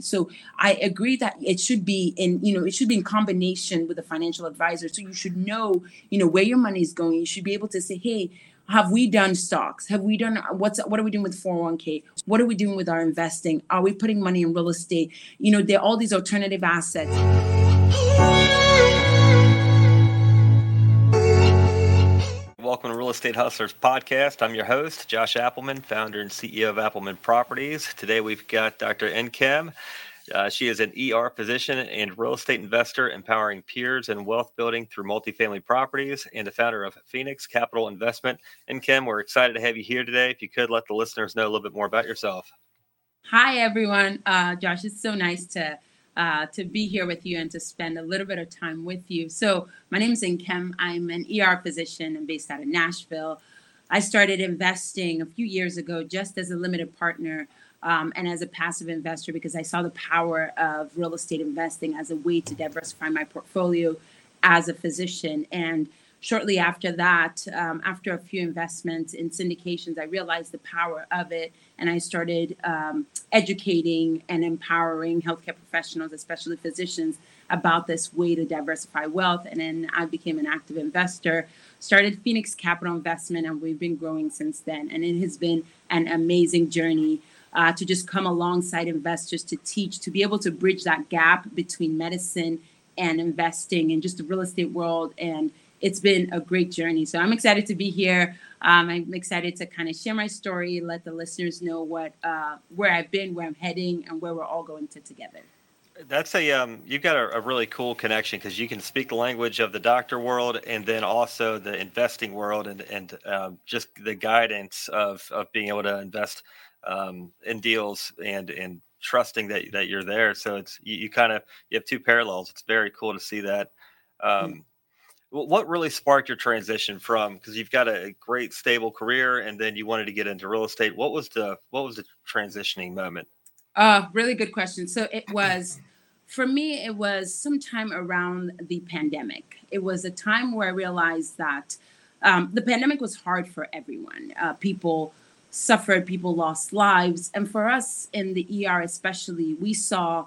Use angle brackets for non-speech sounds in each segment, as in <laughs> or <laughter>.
So I agree that it should be in, you know, it should be in combination with a financial advisor. So you should know, you know, where your money is going. You should be able to say, hey, have we done stocks? Have we done what's what are we doing with 401k? What are we doing with our investing? Are we putting money in real estate? You know, there are all these alternative assets. Welcome to Real Estate Hustlers podcast. I'm your host, Josh Appleman, founder and CEO of Appleman Properties. Today we've got Dr. Nkem. Uh, she is an ER physician and real estate investor, empowering peers and wealth building through multifamily properties, and the founder of Pheenyx Capital Investment. Nkem, we're excited to have you here today. If you could let the listeners know a little bit more about yourself. Hi, everyone. Uh, Josh, it's so nice to uh, to be here with you and to spend a little bit of time with you. So, my name is Nkem. I'm an ER physician and based out of Nashville. I started investing a few years ago just as a limited partner um, and as a passive investor because I saw the power of real estate investing as a way to diversify my portfolio as a physician. And shortly after that, um, after a few investments in syndications, I realized the power of it. And I started um, educating and empowering healthcare professionals, especially physicians, about this way to diversify wealth. And then I became an active investor, started Pheenyx Capital Investment, and we've been growing since then. And it has been an amazing journey. Uh, to just come alongside investors to teach, to be able to bridge that gap between medicine and investing in just the real estate world and it's been a great journey. So I'm excited to be here. Um, I'm excited to kind of share my story, let the listeners know what uh, where I've been, where I'm heading, and where we're all going to together. That's a um, you've got a, a really cool connection because you can speak the language of the doctor world and then also the investing world and and um, just the guidance of of being able to invest um, in deals and and trusting that that you're there. So it's you, you kind of you have two parallels. It's very cool to see that. Mm-hmm what really sparked your transition from because you've got a great stable career and then you wanted to get into real estate what was the what was the transitioning moment? Uh really good question. So it was for me it was sometime around the pandemic. It was a time where i realized that um, the pandemic was hard for everyone. Uh, people suffered people lost lives and for us in the er especially we saw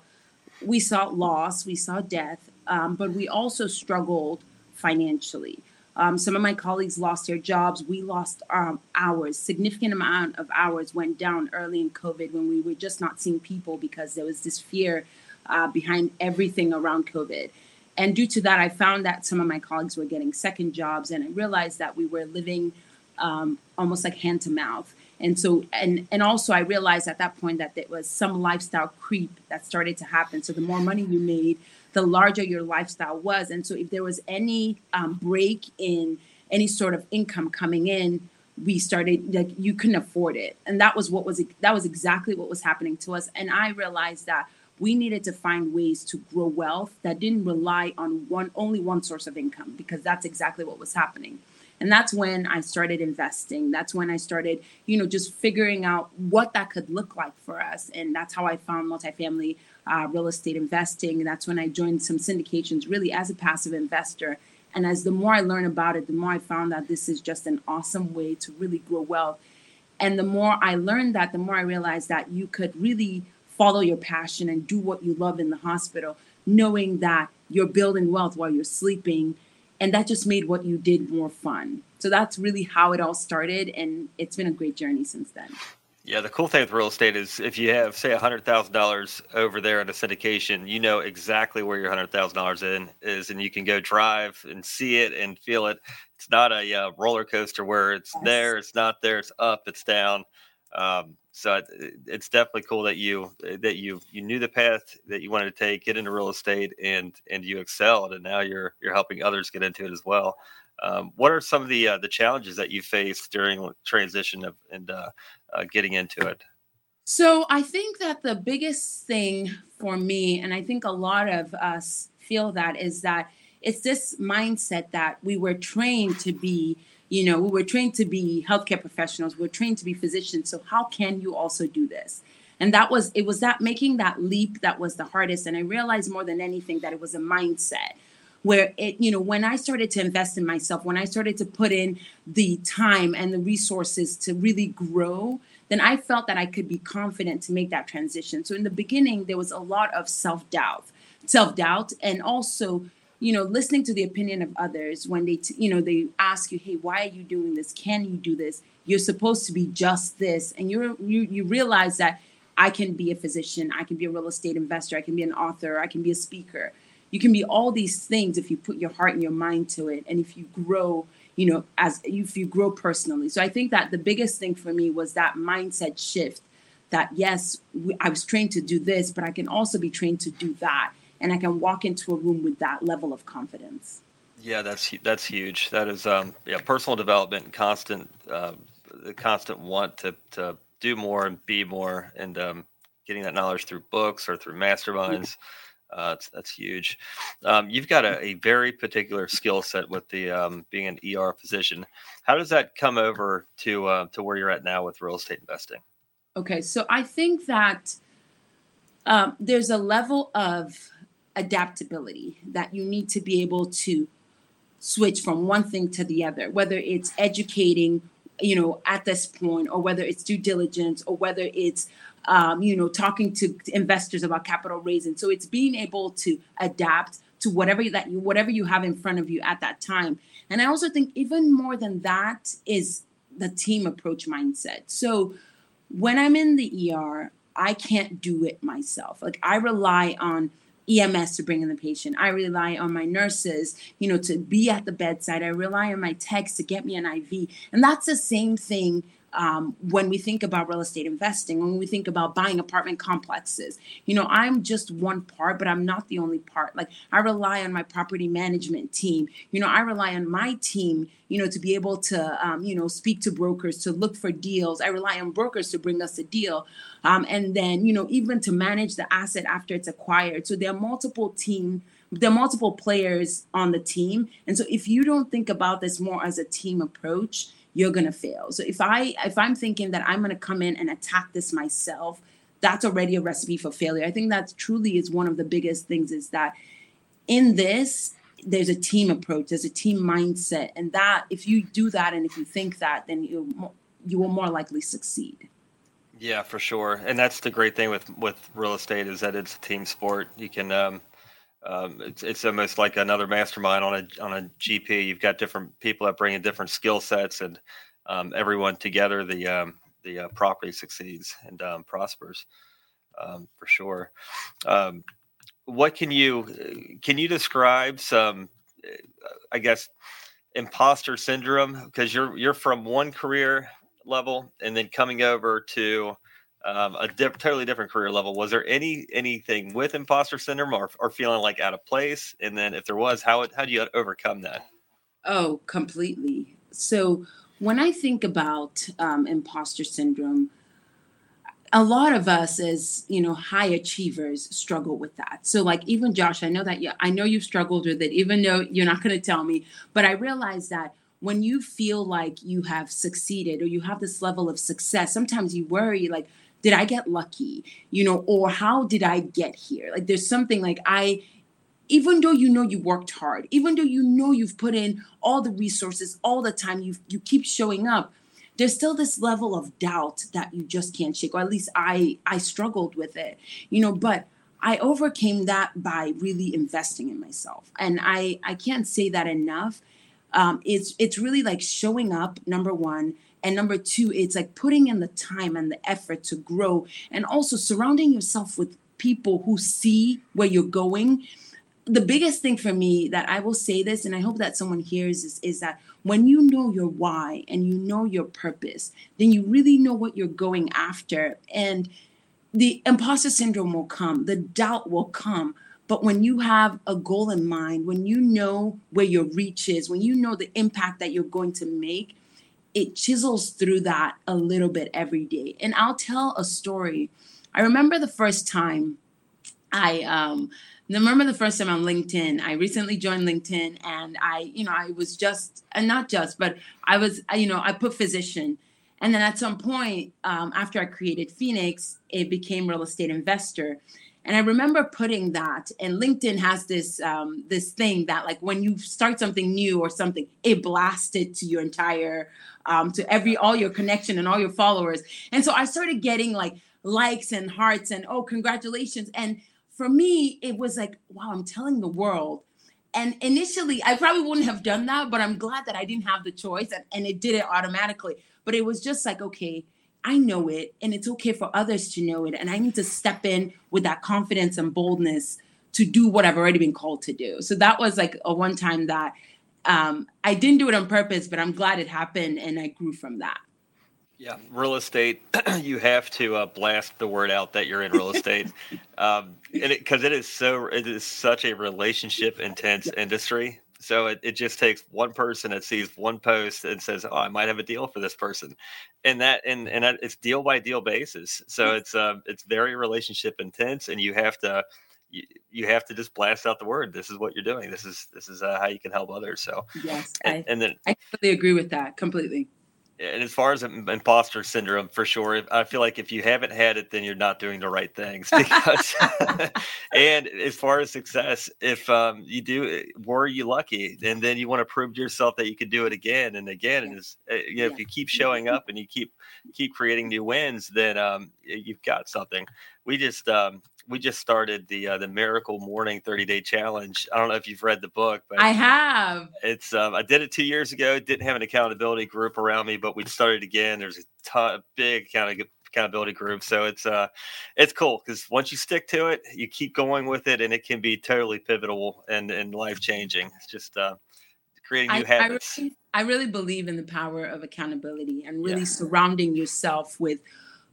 we saw loss we saw death um, but we also struggled financially. Um, some of my colleagues lost their jobs. We lost um, hours. Significant amount of hours went down early in COVID when we were just not seeing people because there was this fear uh, behind everything around COVID. And due to that, I found that some of my colleagues were getting second jobs, and I realized that we were living um, almost like hand to mouth. And so, and and also, I realized at that point that there was some lifestyle creep that started to happen. So the more money you made, the larger your lifestyle was. And so if there was any um, break in any sort of income coming in, we started like you couldn't afford it. And that was what was that was exactly what was happening to us. And I realized that we needed to find ways to grow wealth that didn't rely on one only one source of income because that's exactly what was happening and that's when i started investing that's when i started you know just figuring out what that could look like for us and that's how i found multifamily uh, real estate investing. And that's when i joined some syndications really as a passive investor. And as the more i learned about it the more i found that this is just an awesome way to really grow wealth. And the more i learned that the more i realized that you could really follow your passion and do what you love in the hospital knowing that you're building wealth while you're sleeping. And that just made what you did more fun. So that's really how it all started, and it's been a great journey since then. Yeah, the cool thing with real estate is if you have, say, hundred thousand dollars over there in a syndication, you know exactly where your hundred thousand dollars in is, and you can go drive and see it and feel it. It's not a uh, roller coaster where it's yes. there, it's not there, it's up, it's down. Um, so it, it's definitely cool that you that you you knew the path that you wanted to take, get into real estate, and and you excelled, and now you're you're helping others get into it as well. Um, what are some of the uh, the challenges that you faced during transition of and uh, uh, getting into it? So I think that the biggest thing for me, and I think a lot of us feel that, is that it's this mindset that we were trained to be you know we were trained to be healthcare professionals we are trained to be physicians so how can you also do this and that was it was that making that leap that was the hardest and i realized more than anything that it was a mindset where it you know when i started to invest in myself when i started to put in the time and the resources to really grow then I felt that I could be confident to make that transition. So in the beginning, there was a lot of self doubt, self doubt, and also you know listening to the opinion of others when they t- you know they ask you hey why are you doing this? Can you do this? You're supposed to be just this. And you're you you realize that i can be a physician i can be a real estate investor i can be an author i can be a speaker you can be all these things if you put your heart and your mind to it and if you grow you know as if you grow personally so i think that the biggest thing for me was that mindset shift that yes we, i was trained to do this but i can also be trained to do that and I can walk into a room with that level of confidence. Yeah, that's that's huge. That is um, yeah, personal development, and constant uh, the constant want to to do more and be more, and um, getting that knowledge through books or through masterminds. Uh, that's, that's huge. Um, you've got a, a, very particular skill set with the um, being an ER physician. How does that come over to uh, to where you're at now with real estate investing? Okay, so I think that um, there's a level of adaptability that you need to be able to switch from one thing to the other whether it's educating you know at this point or whether it's due diligence or whether it's um, you know talking to investors about capital raising. So it's being able to adapt to whatever that you whatever you have in front of you at that time. And i also think even more than that is the team approach mindset. So when i'm in the er i can't do it myself. Like i rely on EMS to bring in the patient. I rely on my nurses, you know, to be at the bedside. I rely on my techs to get me an IV. And that's the same thing um, when we think about real estate investing, when we think about buying apartment complexes. You know, I'm just one part, but I'm not the only part. Like I rely on my property management team. You know, I rely on my team, you know, to be able to, um, you know, speak to brokers, to look for deals. I rely on brokers to bring us a deal. Um, and then, you know, even to manage the asset after it's acquired. So there are multiple team there are multiple players on the team and so if you don't think about this more as a team approach you're going to fail. So if I if I'm thinking that I'm going to come in and attack this myself, that's already a recipe for failure. I think that truly is one of the biggest things is that in this there's a team approach, there's a team mindset, and that if you do that and if you think that, then you you will more likely succeed. Yeah, for sure, and that's the great thing with with real estate is that it's a team sport. You can um, um, it's, it's almost like another mastermind on a on a GP. You've got different people that bring in different skill sets, and um, everyone together, the um, the uh, property succeeds and um, prospers um, for sure. Um, what can you can you describe some, I guess, imposter syndrome? Because you're you're from one career level and then coming over to um, a diff- totally different career level. Was there any anything with imposter syndrome or, or feeling like out of place? And then if there was, how how do you overcome that? Oh, completely. So when I think about um, imposter syndrome, a lot of us as you know high achievers struggle with that so like even josh i know that you i know you've struggled with it even though you're not going to tell me but i realize that when you feel like you have succeeded or you have this level of success sometimes you worry like did I get lucky? You know, or how did I get here? Like there's something like I even though you know you worked hard, even though you know you've put in all the resources, all the time, you you keep showing up, there's still this level of doubt that you just can't shake, or at least I I struggled with it, you know, but I overcame that by really investing in myself. And I I can't say that enough. Um, it's it's really like showing up, number one, and number two, it's like putting in the time and the effort to grow and also surrounding yourself with people who see where you're going. The biggest thing for me that I will say this, and I hope that someone hears, is, is that when you know your why and you know your purpose, then you really know what you're going after. And the imposter syndrome will come, the doubt will come. But when you have a goal in mind, when you know where your reach is, when you know the impact that you're going to make, it chisels through that a little bit every day. And I'll tell a story. I remember the first time I um remember the first time on LinkedIn. I recently joined LinkedIn and I, you know, I was just and not just, but I was, you know, I put physician. And then at some point, um, after I created Pheenyx, it became real estate investor. And I remember putting that, and LinkedIn has this um, this thing that like when you start something new or something, it blasts it to your entire um, to every all your connection and all your followers. And so I started getting like likes and hearts and oh congratulations. And for me, it was like wow, I'm telling the world. And initially, I probably wouldn't have done that, but I'm glad that I didn't have the choice and, and it did it automatically. But it was just like okay I know it and it's okay for others to know it. And I need to step in with that confidence and boldness to do what I've already been called to do. So that was like a one time that um, I didn't do it on purpose, but I'm glad it happened and I grew from that. Yeah, real estate, <clears throat> you have to uh, blast the word out that you're in real estate, <laughs> um, because it, it is so it is such a relationship intense industry so it, it just takes one person that sees one post and says, "Oh, I might have a deal for this person," and that and and that, it's deal by deal basis. So mm. it's uh, it's very relationship intense, and you have to you, you have to just blast out the word. This is what you're doing. This is this is uh, how you can help others. So yes, and, I, and then I completely agree with that completely and as far as imposter syndrome, for sure, I feel like if you haven't had it, then you're not doing the right things. <laughs> Because, <laughs> and as far as success, if um, you do, eh, were you lucky, and then you want to prove to yourself that you could do it again and again, and is eh, you know, if you keep showing up and you keep keep creating new wins, then um, you've got something. We just um, we just started the uh, the Miracle Morning 30 Day Challenge. I don't know if you've read the book, but I have. It's um, I did it two years ago. Didn't have an accountability group around me, but we started again. There's a ton, big kind of accountability group, so it's uh, it's cool because once you stick to it, you keep going with it, and it can be totally pivotal and and life changing. It's just uh, creating new I, habits. I really, I really believe in the power of accountability and really yeah. surrounding yourself with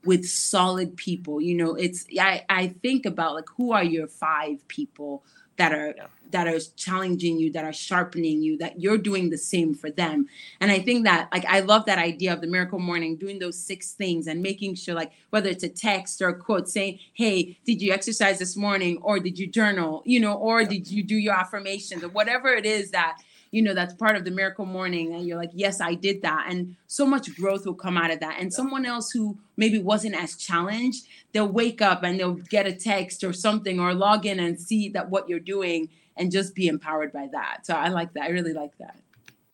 with solid people you know it's i i think about like who are your five people that are yeah. that are challenging you that are sharpening you that you're doing the same for them and i think that like i love that idea of the miracle morning doing those six things and making sure like whether it's a text or a quote saying hey did you exercise this morning or did you journal you know or yeah. did you do your affirmations or whatever it is that you know that's part of the miracle morning and you're like yes i did that. And so much growth will come out of that. And yeah. someone else who maybe wasn't as challenged they'll wake up and they'll get a text or something or log in and see that what you're doing and just be empowered by that. So i like that. I really like that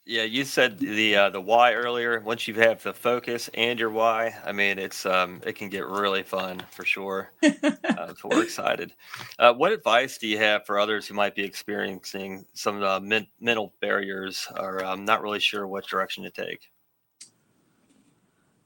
yeah, you said the uh, the why earlier. Once you have the focus and your why, I mean, it's um, it can get really fun for sure. uh, so we're <laughs> excited. Uh, what advice do you have for others who might be experiencing some uh, men- mental barriers or um, not really sure what direction to take?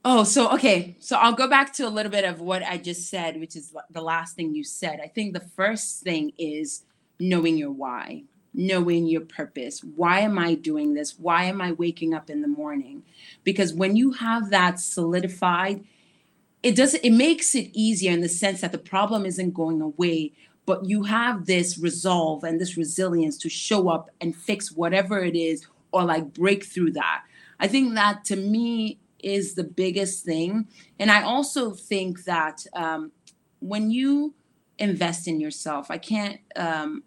Oh, so okay. So I'll go back to a little bit of what I just said, which is the last thing you said. I think the first thing is knowing your why knowing your purpose. Why am I doing this? Why am I waking up in the morning? Because when you have that solidified, it does it makes it easier in the sense that the problem isn't going away, but you have this resolve and this resilience to show up and fix whatever it is or like break through that. I think that to me is the biggest thing. And I also think that um, when you invest in yourself, I can't um,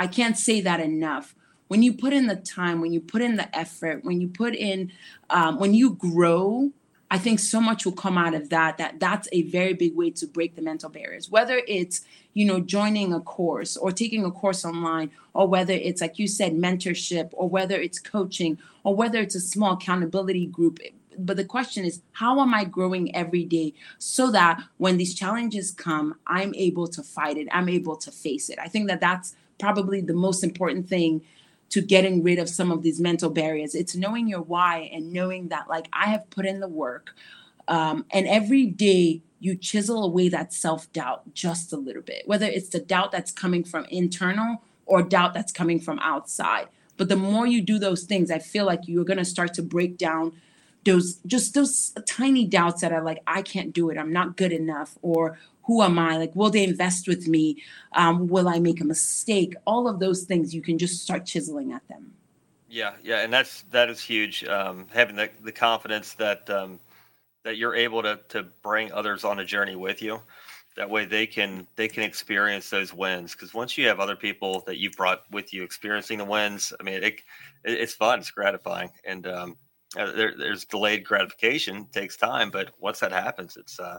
I can't say that enough. When you put in the time, when you put in the effort, when you put in, um, when you grow, I think so much will come out of that. That that's a very big way to break the mental barriers. Whether it's you know joining a course or taking a course online, or whether it's like you said mentorship, or whether it's coaching, or whether it's a small accountability group. But the question is, how am I growing every day so that when these challenges come, I'm able to fight it. I'm able to face it. I think that that's probably the most important thing to getting rid of some of these mental barriers. It's knowing your why and knowing that, like, I have put in the work. Um, and every day you chisel away that self doubt just a little bit, whether it's the doubt that's coming from internal or doubt that's coming from outside. But the more you do those things, I feel like you're going to start to break down those just those tiny doubts that are like, I can't do it, I'm not good enough, or who am I? Like, will they invest with me? Um, will I make a mistake? All of those things you can just start chiseling at them. Yeah, yeah, and that's that is huge. Um, having the, the confidence that um, that you're able to to bring others on a journey with you. That way they can they can experience those wins. Because once you have other people that you've brought with you experiencing the wins, I mean, it, it it's fun, it's gratifying, and um, there, there's delayed gratification, takes time, but once that happens, it's uh,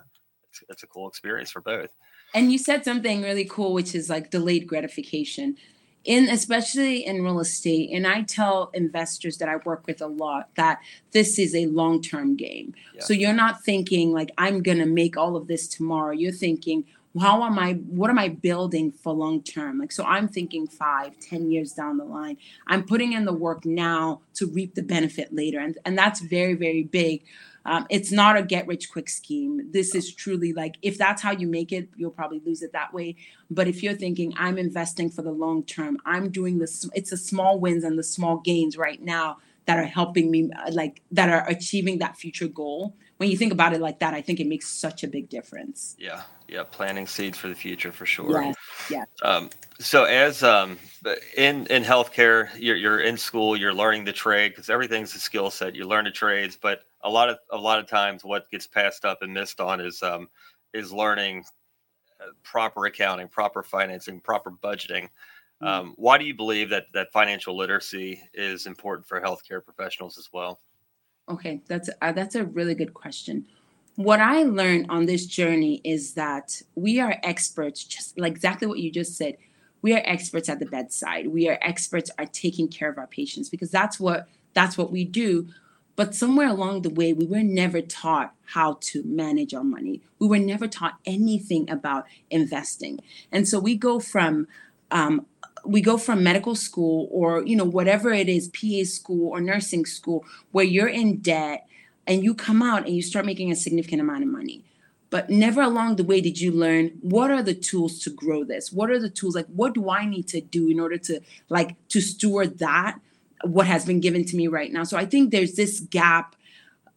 it's, it's a cool experience for both. And you said something really cool, which is like delayed gratification. In especially in real estate, and I tell investors that I work with a lot that this is a long-term game. Yeah. So you're not thinking like I'm gonna make all of this tomorrow. You're thinking, how am I what am I building for long term? Like so I'm thinking five, ten years down the line. I'm putting in the work now to reap the benefit later. And and that's very, very big um, it's not a get rich quick scheme. This is truly like if that's how you make it, you'll probably lose it that way. But if you're thinking I'm investing for the long term, I'm doing this. It's the small wins and the small gains right now that are helping me, like that are achieving that future goal. When you think about it like that, I think it makes such a big difference. Yeah, yeah, planting seeds for the future for sure. Yes, yeah. Um, so as um, in in healthcare, you're you're in school, you're learning the trade because everything's a skill set. You learn the trades, but a lot of a lot of times what gets passed up and missed on is um, is learning uh, proper accounting, proper financing, proper budgeting. Mm. Um, why do you believe that that financial literacy is important for healthcare professionals as well? Okay, that's uh, that's a really good question. What I learned on this journey is that we are experts, just like exactly what you just said. We are experts at the bedside. We are experts at taking care of our patients because that's what that's what we do. But somewhere along the way, we were never taught how to manage our money. We were never taught anything about investing. And so we go from um, we go from medical school or you know whatever it is pa school or nursing school where you're in debt and you come out and you start making a significant amount of money but never along the way did you learn what are the tools to grow this what are the tools like what do i need to do in order to like to steward that what has been given to me right now. So I think there's this gap,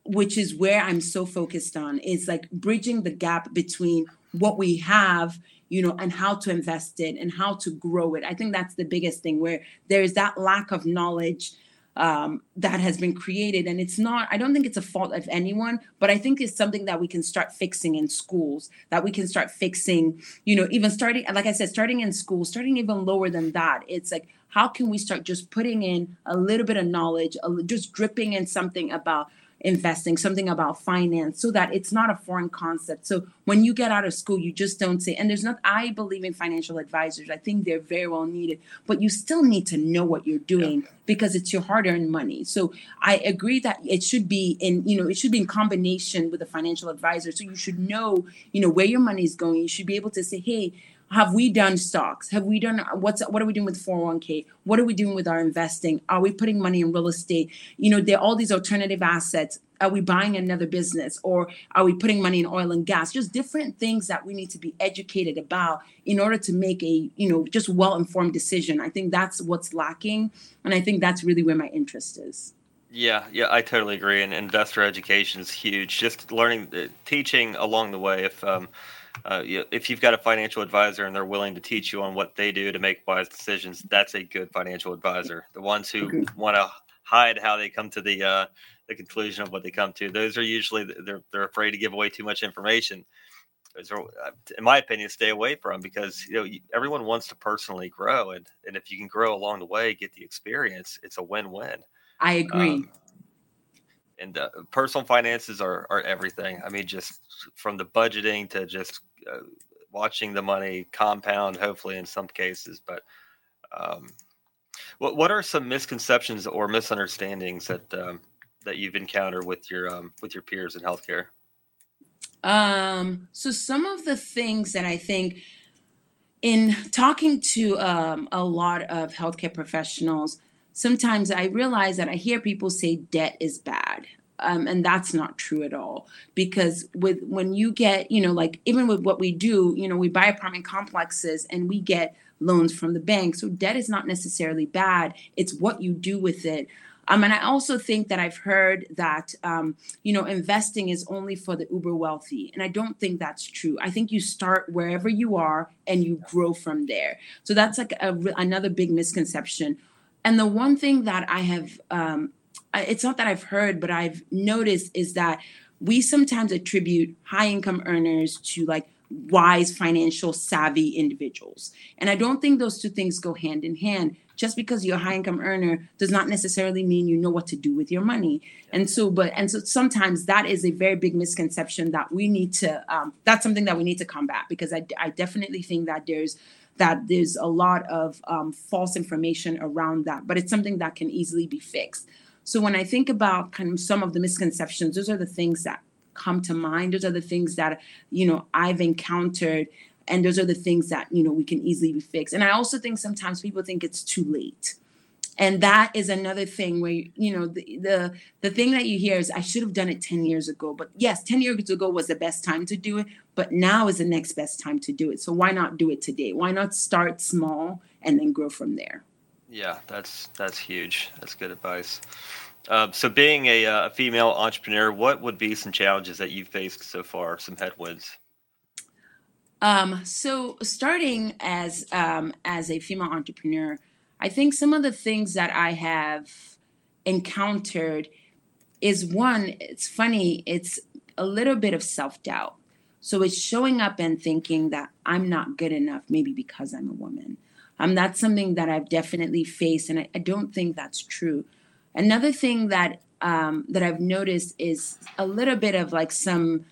which is where I'm so focused on, is like bridging the gap between what we have you know and how to invest it and how to grow it. I think that's the biggest thing where there is that lack of knowledge um, that has been created. And it's not i don't think it's a fault of anyone but i think it's something that we can start fixing in schools that we can start fixing you know even starting like i said starting in school starting even lower than that. It's like how can we start just putting in a little bit of knowledge just dripping in something about investing, something about finance, so that it's not a foreign concept. So when you get out of school, you just don't say, and there's not, I believe in financial advisors. I think they're very well needed, but you still need to know what you're doing yeah. because it's your hard earned money. So I agree that it should be in, you know, it should be in combination with a financial advisor. So you should know, you know, where your money is going. You should be able to say, hey, have we done stocks have we done what's what are we doing with 401k what are we doing with our investing are we putting money in real estate you know there are all these alternative assets are we buying another business or are we putting money in oil and gas just different things that we need to be educated about in order to make a you know just well informed decision i think that's what's lacking and i think that's really where my interest is yeah, yeah, I totally agree. And investor education is huge. Just learning, uh, teaching along the way. If um, uh, if you've got a financial advisor and they're willing to teach you on what they do to make wise decisions, that's a good financial advisor. The ones who want to hide how they come to the uh, the conclusion of what they come to, those are usually they're they're afraid to give away too much information. Those are, uh, in my opinion, stay away from because you know everyone wants to personally grow, and and if you can grow along the way, get the experience, it's a win win. I agree. Um, and uh, personal finances are are everything. I mean, just from the budgeting to just uh, watching the money compound, hopefully in some cases. But um, what what are some misconceptions or misunderstandings that um, that you've encountered with your um, with your peers in healthcare? Um, so some of the things that I think in talking to um, a lot of healthcare professionals sometimes I realize that I hear people say debt is bad. Um, and that's not true at all because with when you get you know like even with what we do you know we buy apartment complexes and we get loans from the bank so debt is not necessarily bad it's what you do with it um, and I also think that I've heard that um, you know investing is only for the uber wealthy, and I don't think that's true. I think you start wherever you are and you grow from there. So that's like a, another big misconception. And the one thing that I have, um, it's not that I've heard, but I've noticed is that we sometimes attribute high income earners to like wise financial savvy individuals. And i don't think those two things go hand in hand. Just because you're a high income earner does not necessarily mean you know what to do with your money. And so but and so sometimes that is a very big misconception that we need to um, that's something that we need to combat because i, I definitely think that there's that there's a lot of um, false information around that but it's something that can easily be fixed. So when i think about kind of some of the misconceptions those are the things that come to mind. Those are the things that you know i've encountered and those are the things that you know we can easily be fixed. And i also think sometimes people think it's too late and that is another thing where you know the, the the thing that you hear is i should have done it 10 years ago. But yes 10 years ago was the best time to do it but now is the next best time to do it. So why not do it today? Why not start small and then grow from there? Yeah that's that's huge. That's good advice. Uh, so being a, a female entrepreneur what would be some challenges that you've faced so far some headwinds? Um, so starting as um, as a female entrepreneur, I think some of the things that I have encountered is one. It's funny. It's a little bit of self doubt. So it's showing up and thinking that I'm not good enough, maybe because I'm a woman. Um, that's something that I've definitely faced, and I, I don't think that's true. Another thing that um, that I've noticed is a little bit of like some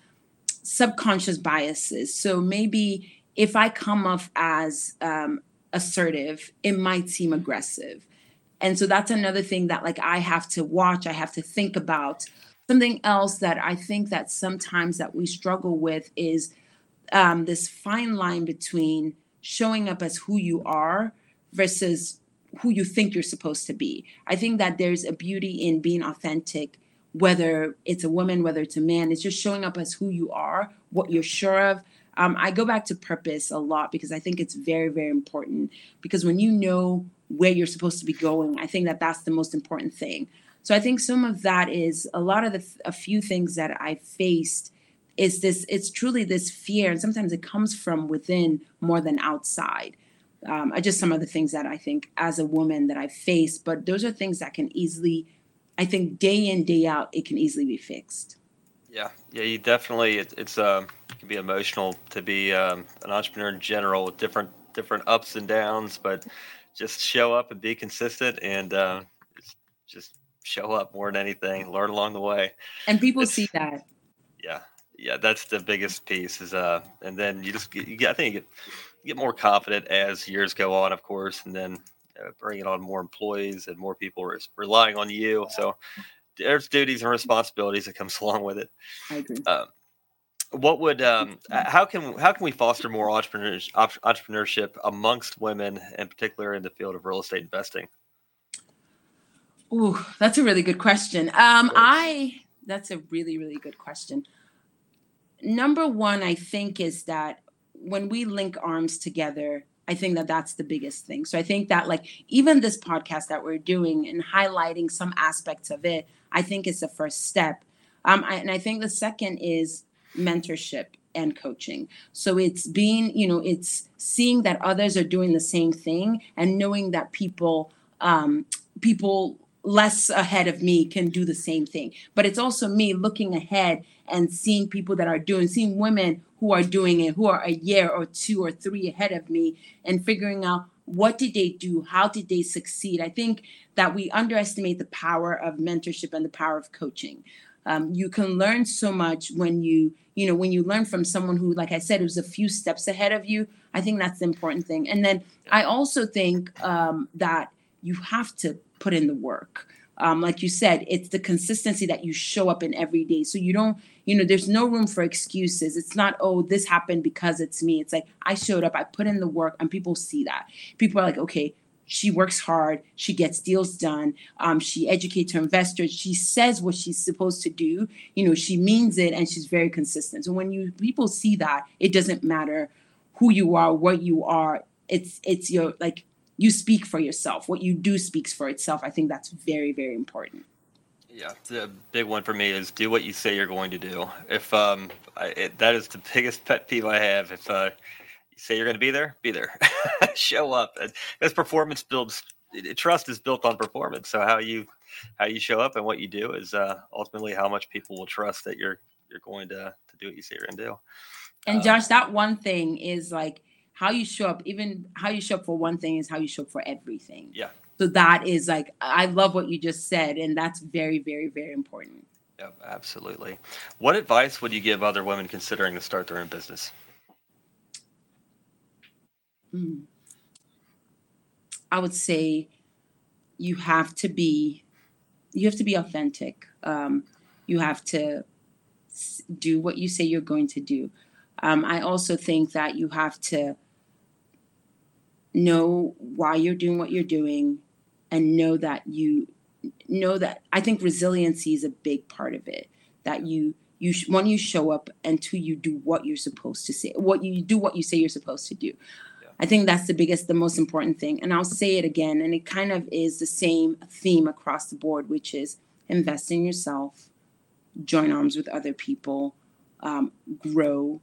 subconscious biases. So maybe if I come off as um, assertive, it might seem aggressive. And so that's another thing that like I have to watch, I have to think about. Something else that I think that sometimes that we struggle with is um, this fine line between showing up as who you are versus who you think you're supposed to be. I think that there's a beauty in being authentic whether it's a woman, whether it's a man. It's just showing up as who you are, what you're sure of. Um, I go back to purpose a lot because I think it's very, very important. Because when you know where you're supposed to be going, I think that that's the most important thing. So I think some of that is a lot of the a few things that I faced is this. It's truly this fear, and sometimes it comes from within more than outside. Um, I just some of the things that I think as a woman that I faced, but those are things that can easily I think day in day out it can easily be fixed. Yeah, yeah, you definitely. It, it's um, it can be emotional to be um, an entrepreneur in general with different different ups and downs, but just show up and be consistent and uh, just show up more than anything. Learn along the way, and people it's, see that. Yeah, yeah, that's the biggest piece. Is uh, and then you just you get, I think you get, you get more confident as years go on, of course, and then uh, bringing on more employees and more people re- relying on you. So there's duties and responsibilities that comes <laughs> along with it. I agree. Um, what would um, how can how can we foster more entrepreneurs entrepreneurship amongst women, in particular in the field of real estate investing? Ooh, that's a really good question. Um, I that's a really really good question. Number one, I think is that when we link arms together I think that that's the biggest thing. So I think that like even this podcast that we're doing and highlighting some aspects of it, I think is the first step. Um, I, and I think the second is mentorship and coaching. So it's being, you know, it's seeing that others are doing the same thing and knowing that people, um, people less ahead of me can do the same thing. But it's also me looking ahead and seeing people that are doing, seeing women who are doing it, who are a year or two or three ahead of me, and figuring out what did they do, how did they succeed. I think that we underestimate the power of mentorship and the power of coaching. Um, you can learn so much when you you know when you learn from someone who like i said was a few steps ahead of you. I think that's the important thing. And then i also think um, that you have to put in the work. Um, like you said it's the consistency that you show up in every day. So you don't you know there's no room for excuses it's not oh this happened because it's me it's like i showed up i put in the work and people see that people are like okay she works hard she gets deals done um, she educates her investors she says what she's supposed to do you know she means it and she's very consistent so when you people see that it doesn't matter who you are what you are it's it's your like you speak for yourself. What you do speaks for itself. I think that's very, very important. Yeah, the big one for me is do what you say you're going to do. If um, I, it, that is the biggest pet peeve I have. If uh, you say you're going to be there, be there. <laughs> show up. As performance builds, trust is built on performance. So how you how you show up and what you do is uh, ultimately how much people will trust that you're you're going to to do what you say you're going to do. And Uh, Josh, that one thing is like how you show up, even how you show up for one thing is how you show up for everything. Yeah. So that is like, I love what you just said. And that's very, very, very important. Yeah, absolutely. What advice would you give other women considering to start their own business? Mm. I would say you have to be, you have to be authentic. Um, you have to do what you say you're going to do. Um, I also think that you have to know why you're doing what you're doing and know that you know that I think resiliency is a big part of it that you you sh- one you show up and two you do what you're supposed to say what you do what you say you're supposed to do Yeah. I think that's the biggest the most important thing and I'll say it again and it kind of is the same theme across the board which is invest in yourself join arms with other people um, grow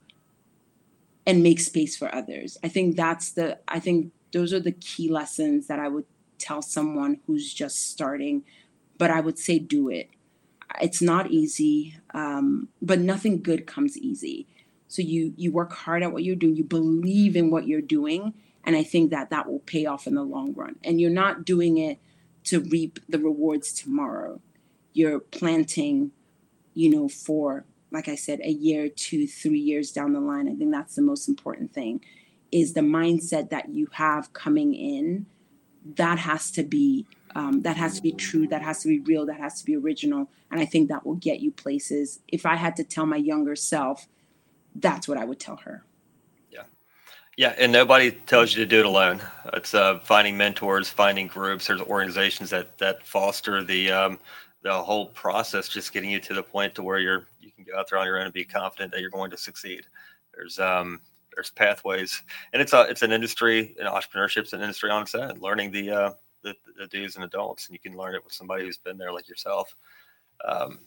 and make space for others i think that's the i think those are the key lessons that i would tell someone who's just starting but i would say do it. It's not easy um, but nothing good comes easy. So you you work hard at what you're doing you believe in what you're doing and i think that that will pay off in the long run. And you're not doing it to reap the rewards tomorrow. You're planting you know for like i said a year two three years down the line. I think that's the most important thing is the mindset that you have coming in that has to be um, that has to be true that has to be real that has to be original and i think that will get you places if i had to tell my younger self that's what i would tell her Yeah, Yeah. and nobody tells you to do it alone. It's uh, finding mentors, finding groups. There's organizations that that foster the um, the whole process, just getting you to the point to where you're you can go out there on your own and be confident that you're going to succeed. There's um, there's pathways, and it's a it's an industry, and entrepreneurship's an industry on its own. Learning the uh, the, the do's and adults, and you can learn it with somebody who's been there like yourself. Um,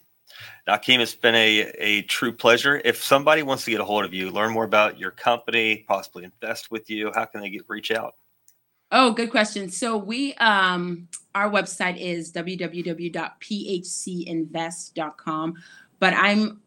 now, Nkem, it's been a, a true pleasure. If somebody wants to get a hold of you, learn more about your company, possibly invest with you, how can they get reach out? Oh, good question. So we um our website is www.phcinvest.com, but I'm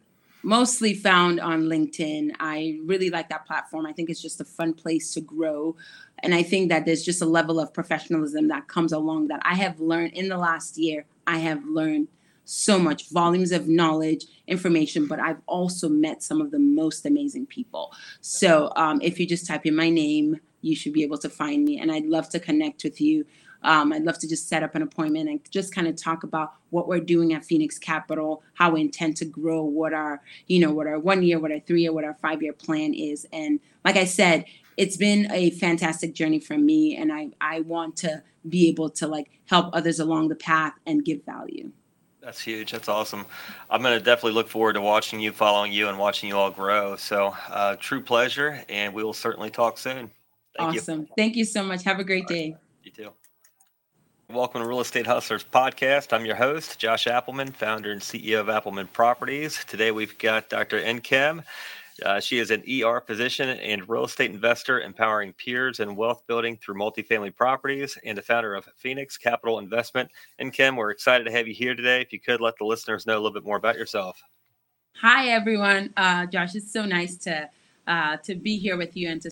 mostly found on LinkedIn. I really like that platform. I think it's just a fun place to grow. And I think that there's just a level of professionalism that comes along that I have learned in the last year. I have learned so much volumes of knowledge, information, but I've also met some of the most amazing people. So um, if you just type in my name, you should be able to find me. And I'd love to connect with you. Um, I'd love to just set up an appointment and just kind of talk about what we're doing at Pheenyx Capital, how we intend to grow, what our, you know, what our one year, what our three year, what our five year plan is. And like I said, it's been a fantastic journey for me. And I, I want to be able to like help others along the path and give value. That's huge. That's awesome. I'm going to definitely look forward to watching you, following you, and watching you all grow. So, uh, true pleasure, and we will certainly talk soon. Thank you. awesome. Thank you so much. Have a great day. You too. Welcome to Real Estate Hustlers podcast. I'm your host, Josh Appleman, founder and CEO of Appleman Properties. Today we've got Dr. Nkem. Uh, she is an ER physician and real estate investor, empowering peers and wealth building through multifamily properties, and the founder of Pheenyx Capital Investment. Nkem, we're excited to have you here today. If you could let the listeners know a little bit more about yourself. Hi, everyone. Uh, Josh, it's so nice to uh, to be here with you and to